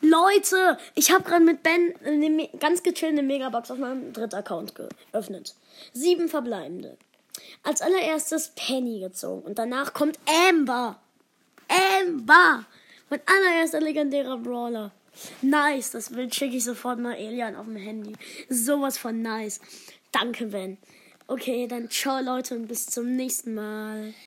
Leute, ich habe gerade mit Ben eine ganz gechillte Megabox auf meinem dritten Account geöffnet. Sieben verbleibende. Als allererstes Penny gezogen und danach kommt Amber. Amber! Mein allererster legendärer Brawler. Nice, das Bild schicke ich sofort mal Elian auf dem Handy. Sowas von nice. Danke, Ben. Okay, dann ciao Leute und bis zum nächsten Mal.